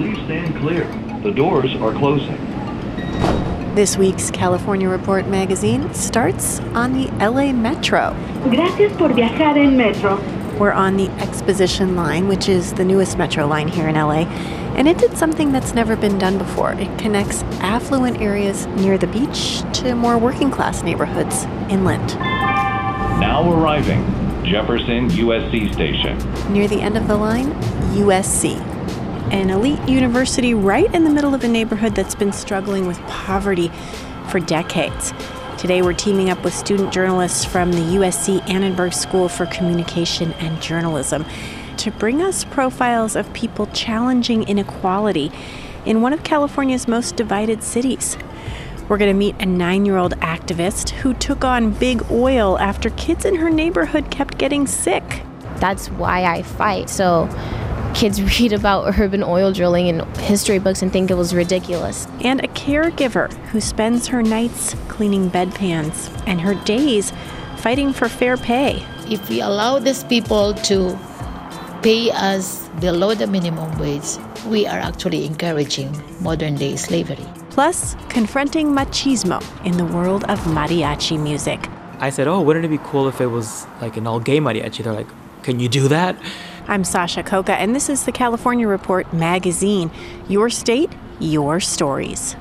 Please stand clear. The doors are closing. This week's California Report magazine starts on the LA Metro. Gracias por viajar en Metro. We're on the Exposition Line, which is the newest metro line here in LA, and it did something that's never been done before. It connects affluent areas near the beach to more working class neighborhoods inland. Now arriving, Jefferson USC Station. Near the end of the line, USC, an elite university right in the middle of a neighborhood that's been struggling with poverty for decades. Today, we're teaming up with student journalists from the USC Annenberg School for Communication and Journalism to bring us profiles of people challenging inequality in one of California's most divided cities. We're going to meet a nine year old activist who took on big oil after kids in her neighborhood kept getting sick. That's why I fight. So kids read about urban oil drilling in history books and think it was ridiculous. And a caregiver who spends her nights cleaning bedpans and her days fighting for fair pay. If we allow these people to pay us below the minimum wage, we are actually encouraging modern day slavery. Plus, confronting machismo in the world of mariachi music. I said, Oh, wouldn't it be cool if it was like an all gay mariachi? They're like, Can you do that? I'm Sasha Khokha, and this is the California Report magazine. Your state, your stories.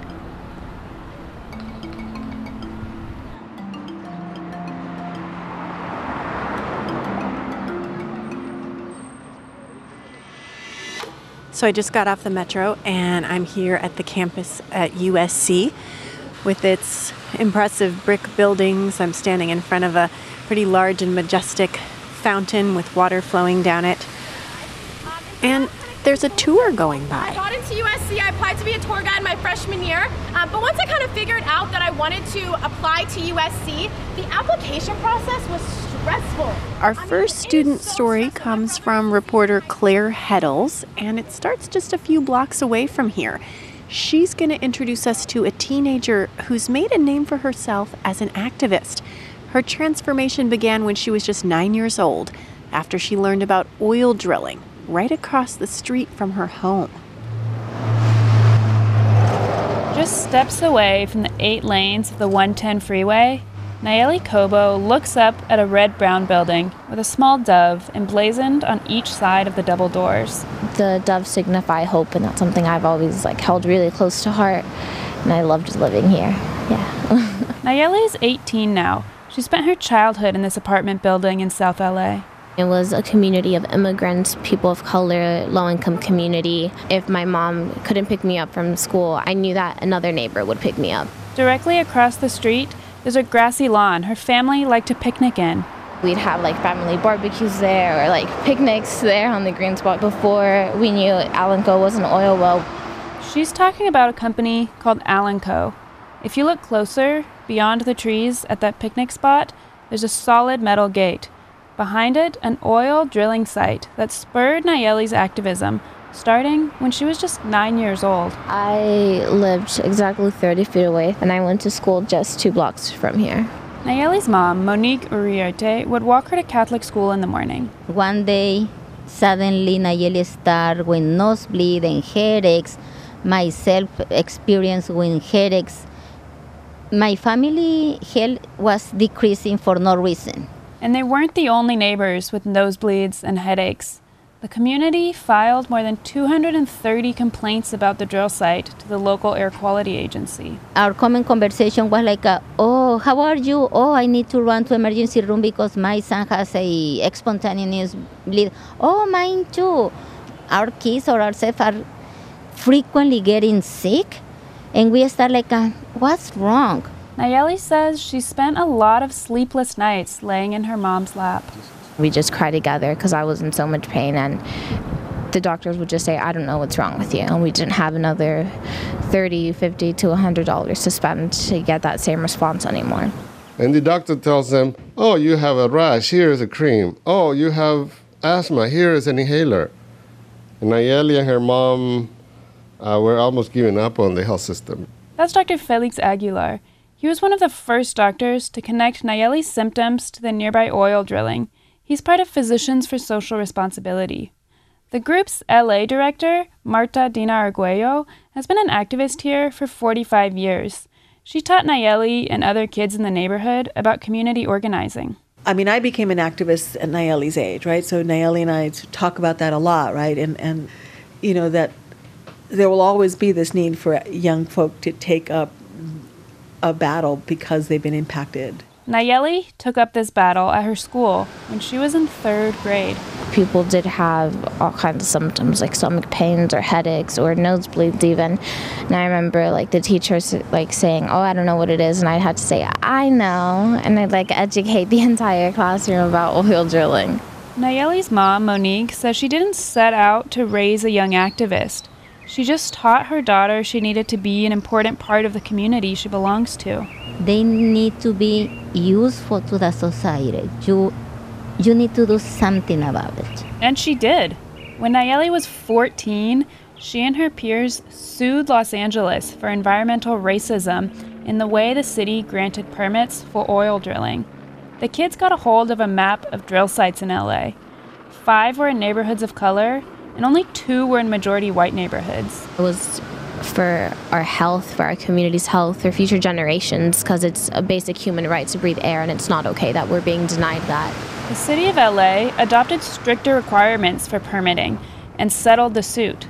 So I just got off the metro and I'm here at the campus at USC with its impressive brick buildings. I'm standing in front of a pretty large and majestic fountain with water flowing down it. And there's a tour going by. I got into USC. I applied to be a tour guide my freshman year. Um, but once I kind of figured out that I wanted to apply to USC, the application process was stressful. Our first student story comes from reporter Claire Heddles, and it starts just a few blocks away from here. She's going to introduce us to a teenager who's made a name for herself as an activist. Her transformation began when she was just nine years old, after she learned about oil drilling right across the street from her home. Just steps away from the eight lanes of the 110 freeway, Nalleli Cobo looks up at a red brown building with a small dove emblazoned on each side of the double doors. The doves signify hope, and that's something I've always like held really close to heart, and I loved living here. Yeah. Nalleli is 18 now. She spent her childhood in this apartment building in South LA. It was a community of immigrants, people of color, low income community. If my mom couldn't pick me up from school, I knew that another neighbor would pick me up. Directly across the street, there's a grassy lawn her family liked to picnic in. We'd have like family barbecues there or like picnics there on the green spot before we knew AllenCo was an oil well. She's talking about a company called AllenCo. If you look closer, beyond the trees at that picnic spot, there's a solid metal gate. Behind it, an oil drilling site that spurred Nalleli's activism, starting when she was just nine years old. I lived exactly 30 feet away, and I went to school just two blocks from here. Nalleli's mom, Monic Uriarte, would walk her to Catholic school in the morning. One day, suddenly Nalleli started with nosebleed and headaches. Myself experienced with headaches. My family health was decreasing for no reason. And they weren't the only neighbors with nosebleeds and headaches. The community filed more than 230 complaints about the drill site to the local air quality agency. Our common conversation was like, uh, "Oh, how are you? Oh, I need to run to emergency room because my son has a spontaneous bleed. Oh, mine too. Our kids or ourselves are frequently getting sick, and we start like, uh, what's wrong?" Nalleli says she spent a lot of sleepless nights laying in her mom's lap. We just cried together because I was in so much pain, and the doctors would just say, I don't know what's wrong with you. And we didn't have another 30 50 to $100 to spend to get that same response anymore. And the doctor tells them, Oh, you have a rash, here is a cream. Oh, you have asthma, here is an inhaler. And Nalleli and her mom uh, were almost giving up on the health system. That's Dr. Felix Aguilar. He was one of the first doctors to connect Nalleli's symptoms to the nearby oil drilling He's part of Physicians for Social Responsibility. The group's LA director, Marta Dina Arguello, has been an activist here for 45 years. She taught Nalleli and other kids in the neighborhood about community organizing. I mean, I became an activist at Nalleli's age, right? So Nalleli and I talk about that a lot, right? And and you know that there will always be this need for young folk to take up a battle because they've been impacted. Nalleli took up this battle at her school when she was in third grade. People did have all kinds of symptoms like stomach pains or headaches or nosebleeds even. And I remember like the teachers like saying, "Oh, I don't know what it is," and I had to say, "I know," and I'd like educate the entire classroom about oil drilling. Nalleli's mom, Monic, says she didn't set out to raise a young activist. She just taught her daughter she needed to be an important part of the community she belongs to. They need to be useful to the society. You, you need to do something about it. And she did. When Nalleli was 14, she and her peers sued Los Angeles for environmental racism in the way the city granted permits for oil drilling. The kids got a hold of a map of drill sites in LA. Five were in neighborhoods of color, and only two were in majority white neighborhoods. It was for our health, for our community's health, for future generations, because it's a basic human right to breathe air, and it's not okay that we're being denied that. The city of LA adopted stricter requirements for permitting and settled the suit.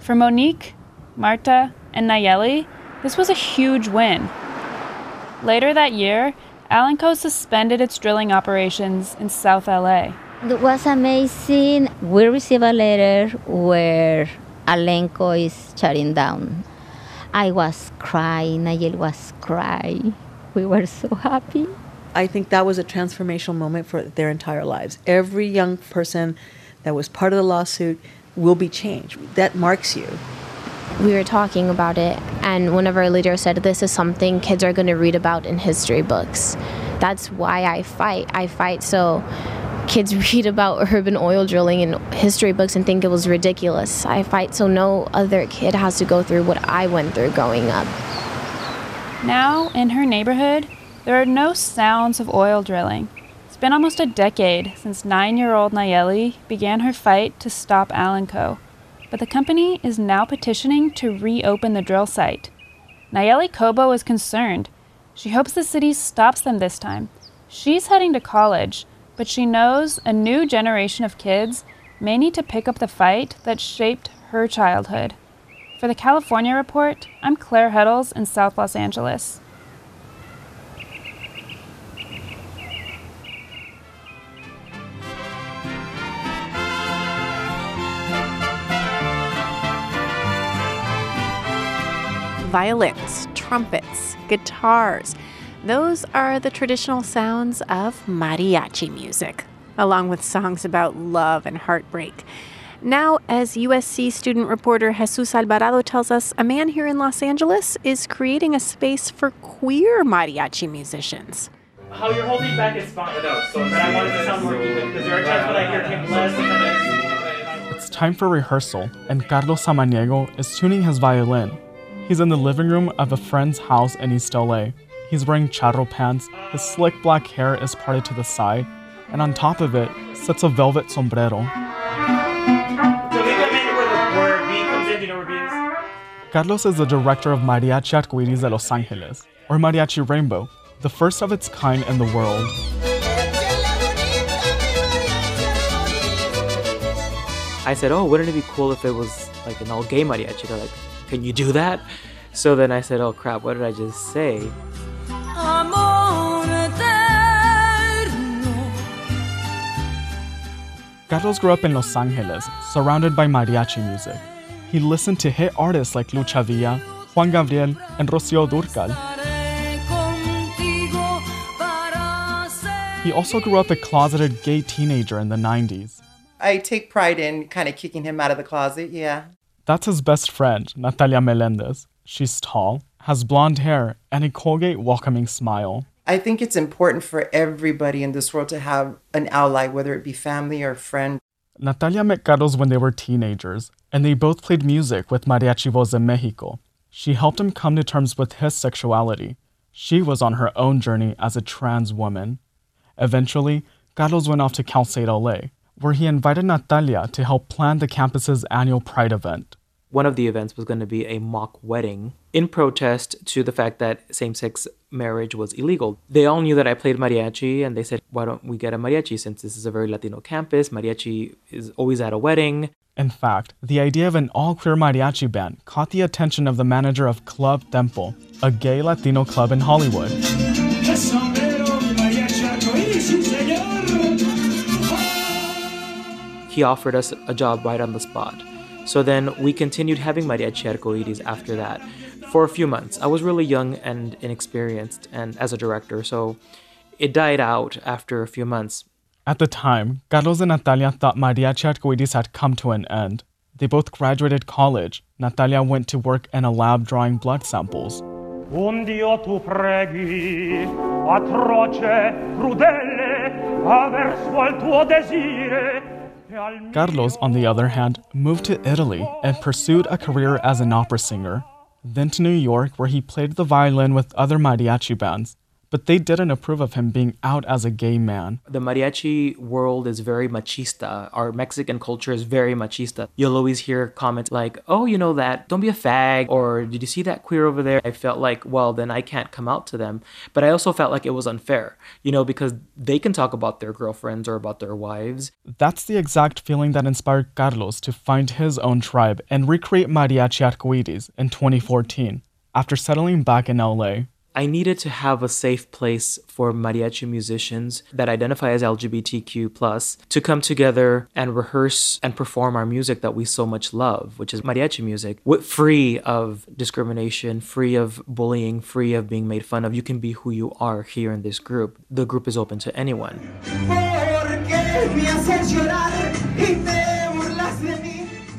For Monic, Marta, and Nalleli, this was a huge win. Later that year, AllenCo suspended its drilling operations in South LA. It was amazing. We received a letter where AllenCo is shutting down. I was crying, Nayel was crying. We were so happy. I think that was a transformational moment for their entire lives. Every young person that was part of the lawsuit will be changed. That marks you. We were talking about it, and one of our leaders said, This is something kids are going to read about in history books. That's why I fight. I fight so kids read about urban oil drilling in history books and think it was ridiculous. I fight so no other kid has to go through what I went through growing up. Now, in her neighborhood, there are no sounds of oil drilling. It's been almost a decade since nine year old Nalleli began her fight to stop AllenCo, but the company is now petitioning to reopen the drill site. Nalleli Cobo is concerned. She hopes the city stops them this time. She's heading to college, but she knows a new generation of kids may need to pick up the fight that shaped her childhood. For the California Report, I'm Claire Heddles in South Los Angeles. Violins, trumpets, guitars. Those are the traditional sounds of mariachi music, along with songs about love and heartbreak. Now, as USC student reporter Jesus Alvarado tells us, a man here in Los Angeles is creating a space for queer mariachi musicians. How you're holding back is fine. No, so but I wanted to sound more even because there are times when I hear him less. It's time for rehearsal, and Carlos Samaniego is tuning his violin. He's in the living room of a friend's house in East LA. He's wearing charro pants, his slick black hair is parted to the side, and on top of it sits a velvet sombrero. Carlos is the director of Mariachi Arcoiris de Los Angeles, or Mariachi Rainbow, the first of its kind in the world. I said, "Oh, wouldn't it be cool if it was like an all gay mariachi?" They're like, "Can you do that?" So then I said, "Oh crap, what did I just say?" Carlos grew up in Los Angeles, surrounded by mariachi music. He listened to hit artists like Lucha Villa, Juan Gabriel, and Rocío Dúrcal. He also grew up a closeted gay teenager in the 90s. I take pride in kind of kicking him out of the closet, yeah. That's his best friend, Natalia Melendez. She's tall, has blonde hair, and a Colgate welcoming smile. I think it's important for everybody in this world to have an ally, whether it be family or friend. Natalia met Carlos when they were teenagers, and they both played music with Mariachi Voz de Mexico. She helped him come to terms with his sexuality. She was on her own journey as a trans woman. Eventually, Carlos went off to Cal State LA, where he invited Natalia to help plan the campus's annual Pride event. One of the events was going to be a mock wedding in protest to the fact that same sex marriage was illegal. They all knew that I played mariachi and they said, why don't we get a mariachi since this is a very Latino campus? Mariachi is always at a wedding. In fact, the idea of an all queer mariachi band caught the attention of the manager of Club Tempo, a gay Latino club in Hollywood. He offered us a job right on the spot. So then we continued having Mariachi Arcoiris after that for a few months. I was really young and inexperienced and as a director, so it died out after a few months. At the time, Carlos and Natalia thought Mariachi Arcoiris had come to an end. They both graduated college. Natalia went to work in a lab drawing blood samples. Un Dio tu preghi, atroce, crudele, averso al tuo desire, Carlos, on the other hand, moved to Italy and pursued a career as an opera singer, then to New York, where he played the violin with other mariachi bands but they didn't approve of him being out as a gay man. The mariachi world is very machista. Our Mexican culture is very machista. You'll always hear comments like, oh, you know that, don't be a fag, or did you see that queer over there? I felt like, well, then I can't come out to them. But I also felt like it was unfair, you know, because they can talk about their girlfriends or about their wives. That's the exact feeling that inspired Carlos to find his own tribe and recreate Mariachi Arcoiris in 2014 after settling back in LA. I needed to have a safe place for mariachi musicians that identify as LGBTQ plus to come together and rehearse and perform our music that we so much love, which is mariachi music, free of discrimination, free of bullying, free of being made fun of. You can be who you are here in this group. The group is open to anyone.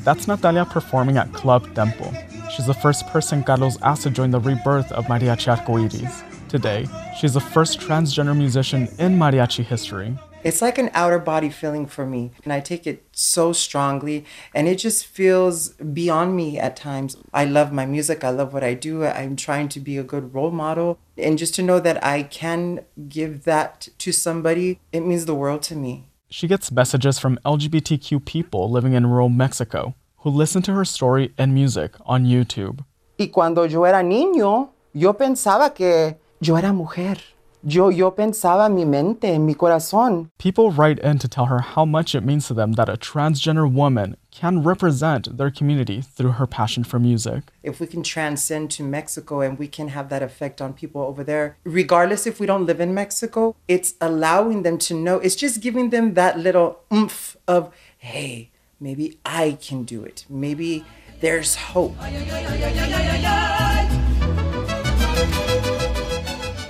That's Natalia performing at Club Tempo. She's the first person Carlos asked to join the rebirth of Mariachi Arcoiris. Today, she's the first transgender musician in mariachi history. It's like an outer body feeling for me, and I take it so strongly, and it just feels beyond me at times. I love my music, I love what I do. I'm trying to be a good role model, and just to know that I can give that to somebody, it means the world to me. She gets messages from LGBTQ people living in rural Mexico who listened to her story and music on YouTube. Y cuando yo era niño, yo pensaba que yo era mujer. Yo, yo pensaba mi mente, mi corazón. People write in to tell her how much it means to them that a transgender woman can represent their community through her passion for music. If we can transcend to Mexico and we can have that effect on people over there, regardless if we don't live in Mexico, it's allowing them to know, it's just giving them that little oomph of, hey, maybe I can do it. Maybe there's hope.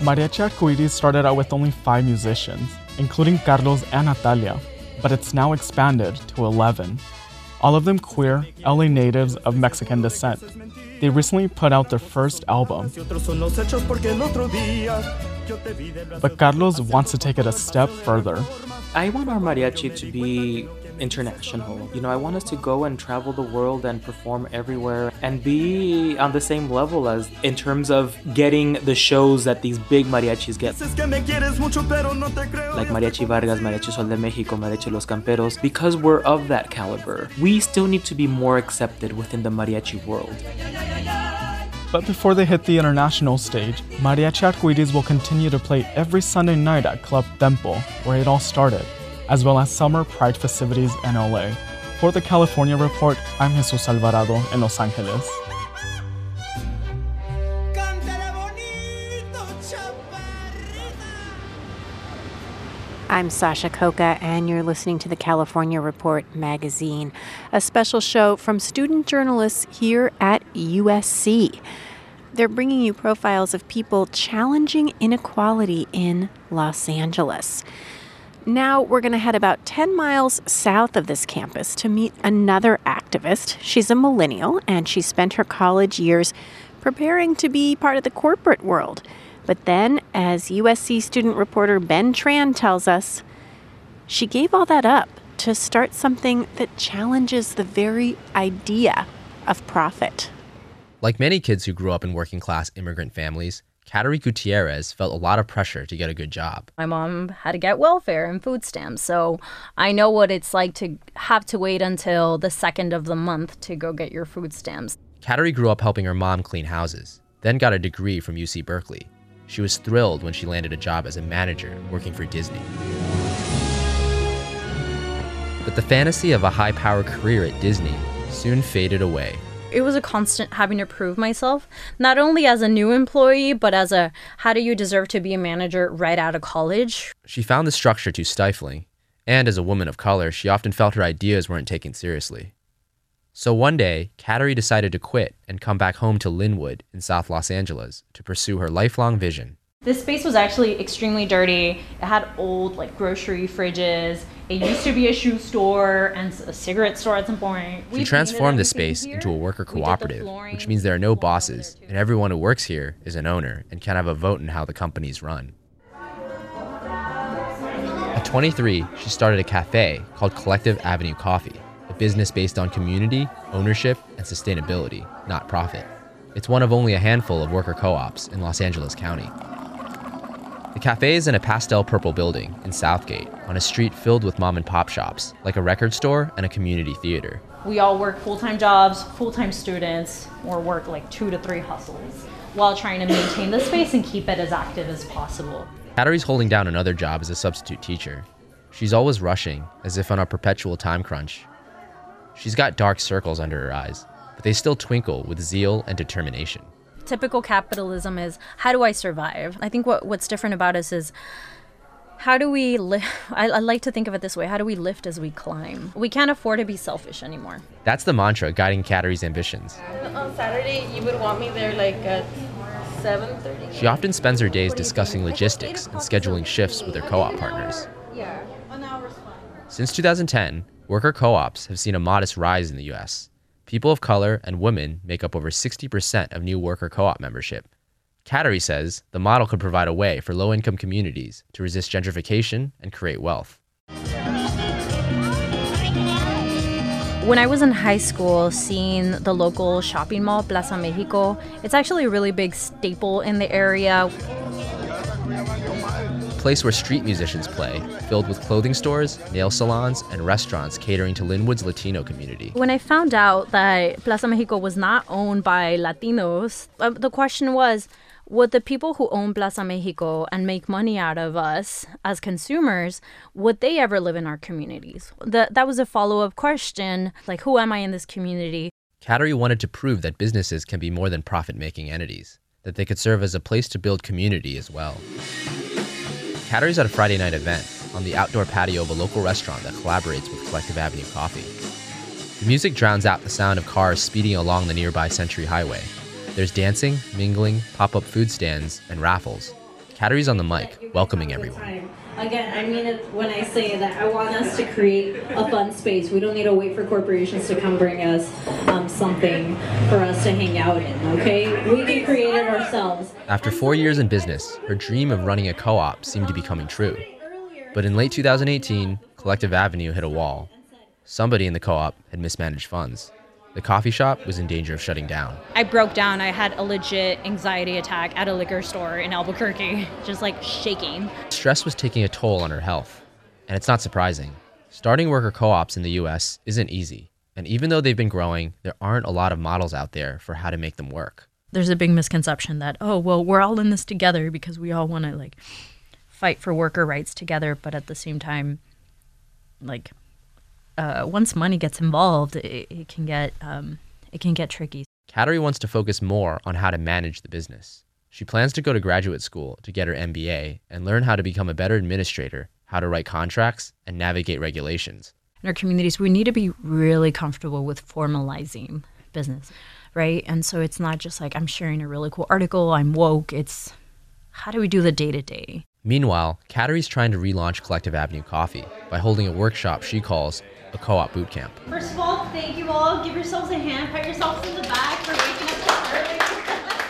Mariachi Arcoiris started out with only five musicians, including Carlos and Natalia, but it's now expanded to 11. All of them queer, LA natives of Mexican descent. They recently put out their first album. But Carlos wants to take it a step further. I want our mariachi to be international. You know, I want us to go and travel the world and perform everywhere and be on the same level as in terms of getting the shows that these big mariachis get. Like Mariachi Vargas, Mariachi Sol de Mexico, Mariachi Los Camperos, because we're of that caliber. We still need to be more accepted within the mariachi world. But before they hit the international stage, Mariachi Arcoiris will continue to play every Sunday night at Club Tempo, where it all started as well as summer Pride festivities in LA. For the California Report, I'm Jesus Alvarado in Los Angeles. I'm Sasha Khokha, and you're listening to the California Report magazine, a special show from student journalists here at USC. They're bringing you profiles of people challenging inequality in Los Angeles. Now we're going to head about 10 miles south of this campus to meet another activist. She's a millennial, and she spent her college years preparing to be part of the corporate world. But then, as USC student reporter Ben Tran tells us, she gave all that up to start something that challenges the very idea of profit. Like many kids who grew up in working class immigrant families, Kateri Gutierrez felt a lot of pressure to get a good job. My mom had to get welfare and food stamps, so I know what it's like to have to wait until the second of the month to go get your food stamps. Kateri grew up helping her mom clean houses, then got a degree from UC Berkeley. She was thrilled when she landed a job as a manager working for Disney. But the fantasy of a high powered career at Disney soon faded away. It was a constant having to prove myself, not only as a new employee, but as a how do you deserve to be a manager right out of college? She found the structure too stifling, and as a woman of color, she often felt her ideas weren't taken seriously. So one day, Kateri decided to quit and come back home to Lynwood in South Los Angeles to pursue her lifelong vision. This space was actually extremely dirty. It had old like grocery fridges. It used to be a shoe store and a cigarette store at some point. She transformed the space into a worker cooperative, which means there are no bosses, and everyone who works here is an owner and can have a vote in how the company's run. At 23, she started a cafe called Collective Avenue Coffee, a business based on community, ownership, and sustainability, not profit. It's one of only a handful of worker co ops in Los Angeles County. The cafe is in a pastel purple building in Southgate on a street filled with mom and pop shops, like a record store and a community theater. We all work full time jobs, full time students, or work like two to three hustles while trying to maintain the space and keep it as active as possible. Kateri's holding down another job as a substitute teacher. She's always rushing, as if on a perpetual time crunch. She's got dark circles under her eyes, but they still twinkle with zeal and determination typical capitalism is how do I survive? I think what, what's different about us is how do we live? I, I, like to think of it this way how do we lift as we climb? We can't afford to be selfish anymore. That's the mantra guiding Kateri's ambitions. On Saturday, you would want me there like at 7.30. She often spends her days discussing logistics and scheduling shifts with her co op partners. Yeah, an hour's fine. Since 2010, worker co ops have seen a modest rise in the US. People of color and women make up over 60% of new worker co op membership. Kateri says the model could provide a way for low income communities to resist gentrification and create wealth. When I was in high school, seeing the local shopping mall, Plaza Mexico, it's actually a really big staple in the area place where street musicians play, filled with clothing stores, nail salons, and restaurants catering to Lynwood's Latino community. When I found out that Plaza Mexico was not owned by Latinos, uh, the question was would the people who own Plaza Mexico and make money out of us as consumers, would they ever live in our communities? The, that was a follow up question like, who am I in this community? Kateri wanted to prove that businesses can be more than profit making entities, that they could serve as a place to build community as well. Kateri's at a Friday night event on the outdoor patio of a local restaurant that collaborates with Collective Avenue Coffee. The music drowns out the sound of cars speeding along the nearby Century Highway. There's dancing, mingling, pop up food stands, and raffles. Kateri's on the mic, welcoming everyone. Again, I mean it when I say that I want us to create a fun space. We don't need to wait for corporations to come bring us um, something for us to hang out in, okay? We can create it ourselves. After four years in business, her dream of running a co op seemed to be coming true. But in late 2018, Collective Avenue hit a wall. Somebody in the co op had mismanaged funds. The coffee shop was in danger of shutting down. I broke down. I had a legit anxiety attack at a liquor store in Albuquerque, just like shaking. Stress was taking a toll on her health. And it's not surprising. Starting worker co ops in the US isn't easy. And even though they've been growing, there aren't a lot of models out there for how to make them work. There's a big misconception that, oh, well, we're all in this together because we all want to like fight for worker rights together. But at the same time, like uh, once money gets involved, it, it can get um, it can get tricky. Kateri wants to focus more on how to manage the business. She plans to go to graduate school to get her MBA and learn how to become a better administrator, how to write contracts, and navigate regulations. In our communities, we need to be really comfortable with formalizing business, right? And so it's not just like I'm sharing a really cool article, I'm woke. It's how do we do the day to day? Meanwhile, Kateri's trying to relaunch Collective Avenue Coffee by holding a workshop she calls a co op boot camp. First of all, thank you all. Give yourselves a hand. Pat yourselves in the back for waking up.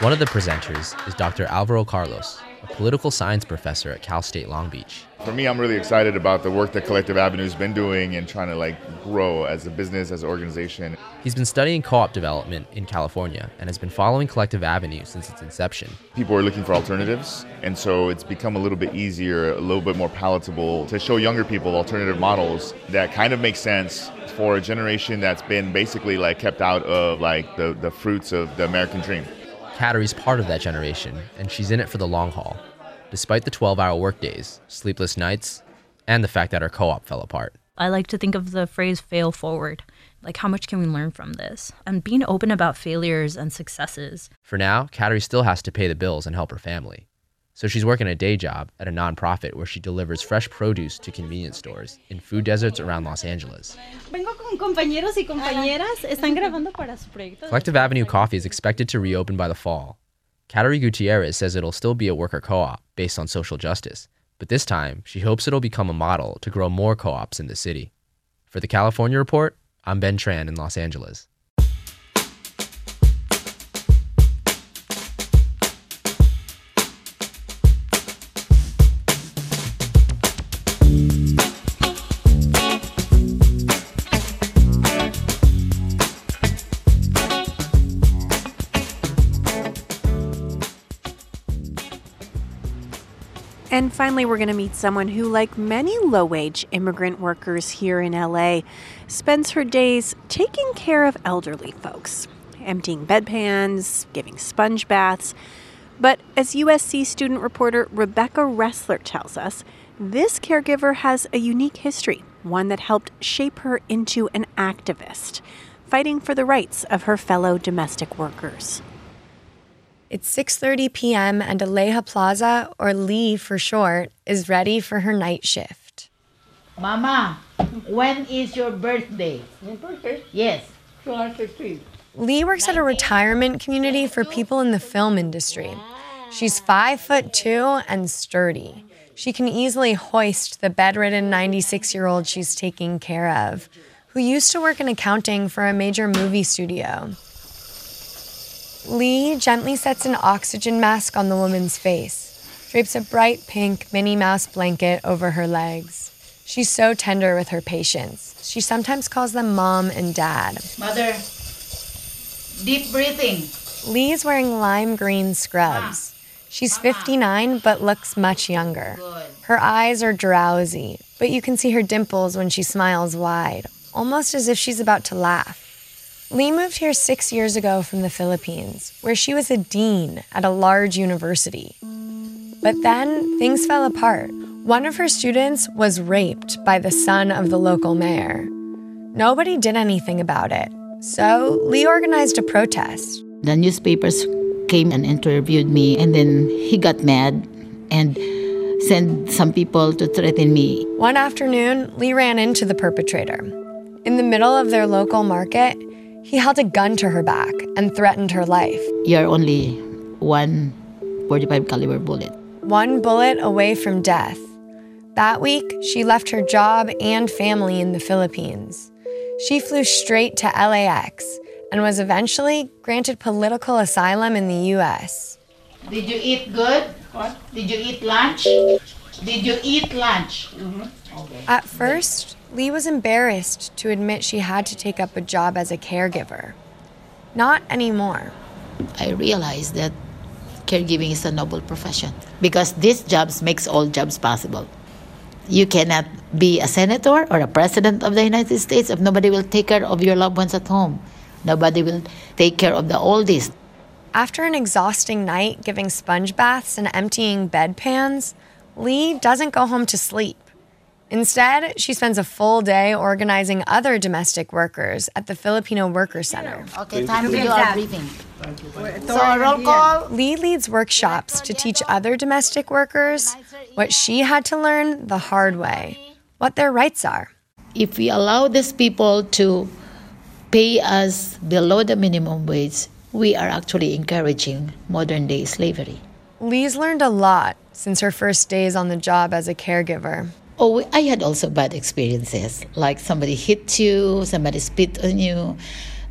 One of the presenters is Dr. Alvaro Carlos, a political science professor at Cal State Long Beach. For me, I'm really excited about the work that Collective Avenue's been doing and trying to like grow as a business, as an organization. He's been studying co-op development in California and has been following Collective Avenue since its inception. People are looking for alternatives, and so it's become a little bit easier, a little bit more palatable to show younger people alternative models that kind of make sense for a generation that's been basically like kept out of like the, the fruits of the American dream. Kateri's part of that generation, and she's in it for the long haul despite the 12 hour workdays, sleepless nights, and the fact that our co op fell apart. I like to think of the phrase fail forward. Like, how much can we learn from this? And being open about failures and successes. For now, Kateri still has to pay the bills and help her family. So she's working a day job at a nonprofit where she delivers fresh produce to convenience stores in food deserts around Los Angeles. Vengo con compañeros y compañeras. Están grabando para su proyecto. Collective Avenue Coffee is expected to reopen by the fall, Kateri Gutierrez says it'll still be a worker co op based on social justice, but this time she hopes it'll become a model to grow more co ops in the city. For the California Report, I'm Ben Tran in Los Angeles. And finally, we're going to meet someone who, like many low wage immigrant workers here in LA, spends her days taking care of elderly folks, emptying bedpans, giving sponge baths. But as USC student reporter Rebecca Ressler tells us, this caregiver has a unique history, one that helped shape her into an activist, fighting for the rights of her fellow domestic workers. It's 6:30 p.m. and Aleja Plaza, or Lee for short, is ready for her night shift. Mama, when is your birthday? My birthday? Yes. July 16th. Lee works at a retirement community for people in the film industry. She's five foot two and sturdy. She can easily hoist the bedridden 96 year old she's taking care of, who used to work in accounting for a major movie studio. Lee gently sets an oxygen mask on the woman's face, drapes a bright pink Minnie Mouse blanket over her legs. She's so tender with her patients. She sometimes calls them mom and dad. Mother, deep breathing. Lee is wearing lime green scrubs. Ah. She's ah. 59 but looks much younger. Her eyes are drowsy, but you can see her dimples when she smiles wide, almost as if she's about to laugh. Lee moved here six years ago from the Philippines, where she was a dean at a large university. But then things fell apart. One of her students was raped by the son of the local mayor. Nobody did anything about it, so Lee organized a protest. The newspapers came and interviewed me, and then he got mad and sent some people to threaten me. One afternoon, Lee ran into the perpetrator. In the middle of their local market, he held a gun to her back and threatened her life. You're only one 45 caliber bullet. One bullet away from death. That week, she left her job and family in the Philippines. She flew straight to LAX and was eventually granted political asylum in the US. Did you eat good? What? Did you eat lunch? Did you eat lunch? Mm-hmm. At first, Lee was embarrassed to admit she had to take up a job as a caregiver. Not anymore. I realized that caregiving is a noble profession because these jobs makes all jobs possible. You cannot be a senator or a president of the United States if nobody will take care of your loved ones at home. Nobody will take care of the oldies. After an exhausting night giving sponge baths and emptying bedpans, Lee doesn't go home to sleep. Instead, she spends a full day organizing other domestic workers at the Filipino Worker Center. Okay, time to do our briefing. So, roll call. Lee leads workshops to teach other domestic workers what she had to learn the hard way what their rights are. If we allow these people to pay us below the minimum wage, we are actually encouraging modern day slavery. Lee's learned a lot since her first days on the job as a caregiver. Oh, I had also bad experiences. Like somebody hit you, somebody spit on you,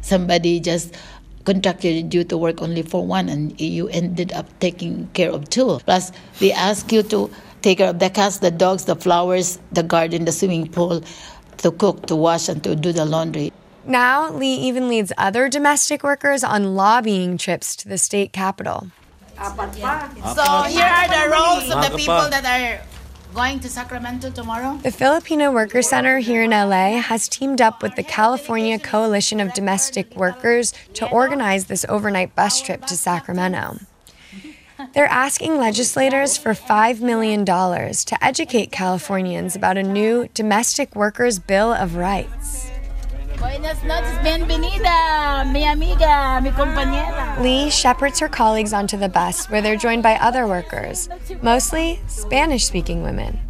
somebody just contracted you to work only for one and you ended up taking care of two. Plus, they ask you to take care of the cats, the dogs, the flowers, the garden, the swimming pool, to cook, to wash, and to do the laundry. Now, Lee even leads other domestic workers on lobbying trips to the state capital. So, here are the roles of the people that are going to Sacramento tomorrow. The Filipino Worker Center here in LA has teamed up with the California Coalition of Domestic Workers to organize this overnight bus trip to Sacramento. They're asking legislators for $5 million to educate Californians about a new Domestic Workers Bill of Rights. Buenas noches, bienvenida, mi amiga, mi compañera. Lee shepherds her colleagues onto the bus where they're joined by other workers, mostly Spanish speaking women.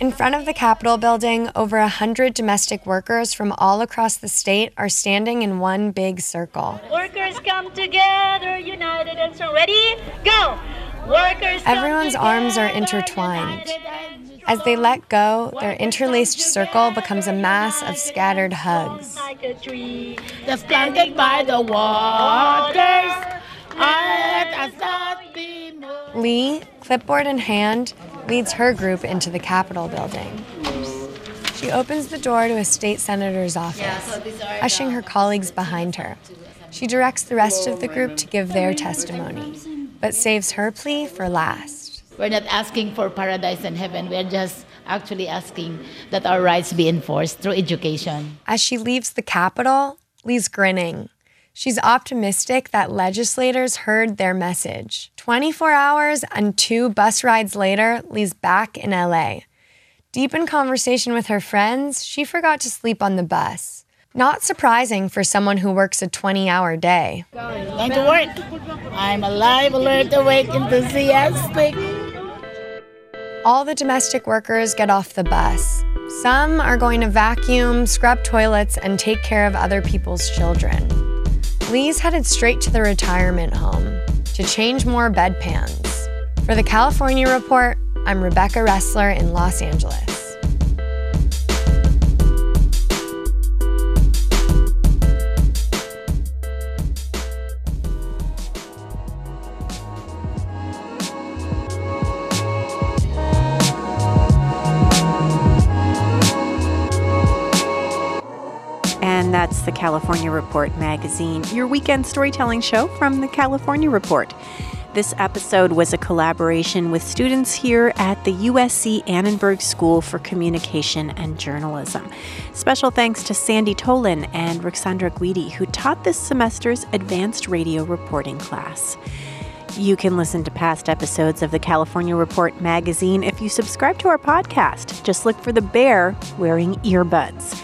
In front of the Capitol building, over a hundred domestic workers from all across the state are standing in one big circle. Workers come together, united and so ready, go! Workers come Everyone's arms are intertwined. As they let go, their interlaced circle becomes a mass of scattered hugs. like a tree. That's planted by the waters. Earth has not been moved. Lee, clipboard in hand, leads her group into the Capitol building. She opens the door to a state senator's office, ushering her colleagues behind her. She directs the rest of the group to give their testimony, but saves her plea for last. We're not asking for paradise and heaven, we're just actually asking that our rights be enforced through education. As she leaves the Capitol, Lee's grinning. She's optimistic that legislators heard their message. 24 hours and two bus rides later, Lee's back in LA. Deep in conversation with her friends, she forgot to sleep on the bus. Not surprising for someone who works a 20 hour day. Going to work. I'm alive, alert, awake, enthusiastic. All the domestic workers get off the bus. Some are going to vacuum, scrub toilets, and take care of other people's children. Lee's headed straight to the retirement home to change more bedpans. For the California Report, I'm Rebecca Ressler in Los Angeles. That's the California Report magazine, your weekend storytelling show from the California Report. This episode was a collaboration with students here at the USC Annenberg School for Communication and Journalism. Special thanks to Sandy Tolan and Ruxandra Guidi, who taught this semester's advanced radio reporting class. You can listen to past episodes of the California Report magazine if you subscribe to our podcast. Just look for the bear wearing earbuds.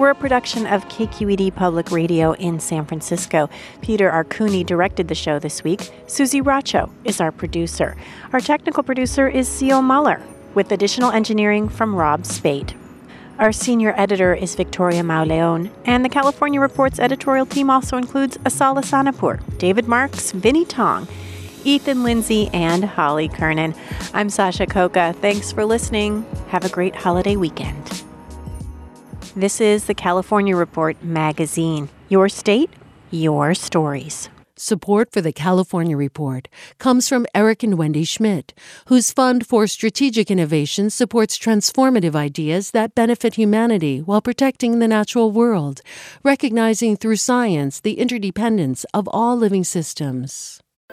We're a production of KQED Public Radio in San Francisco. Peter Arcuni directed the show this week. Susie Racho is our producer. Our technical producer is Seal Muller, with additional engineering from Rob Speight. Our senior editor is Victoria Mauleon, and the California Report's editorial team also includes Asala Sanapur, David Marks, Vinnee Tong, Ethan Lindsey, and Holly Kernan. I'm Sasha Khokha. Thanks for listening. Have a great holiday weekend. This is the California Report magazine. Your state, your stories. Support for the California Report comes from Eric and Wendy Schmidt, whose Fund for Strategic Innovation supports transformative ideas that benefit humanity while protecting the natural world, recognizing through science the interdependence of all living systems.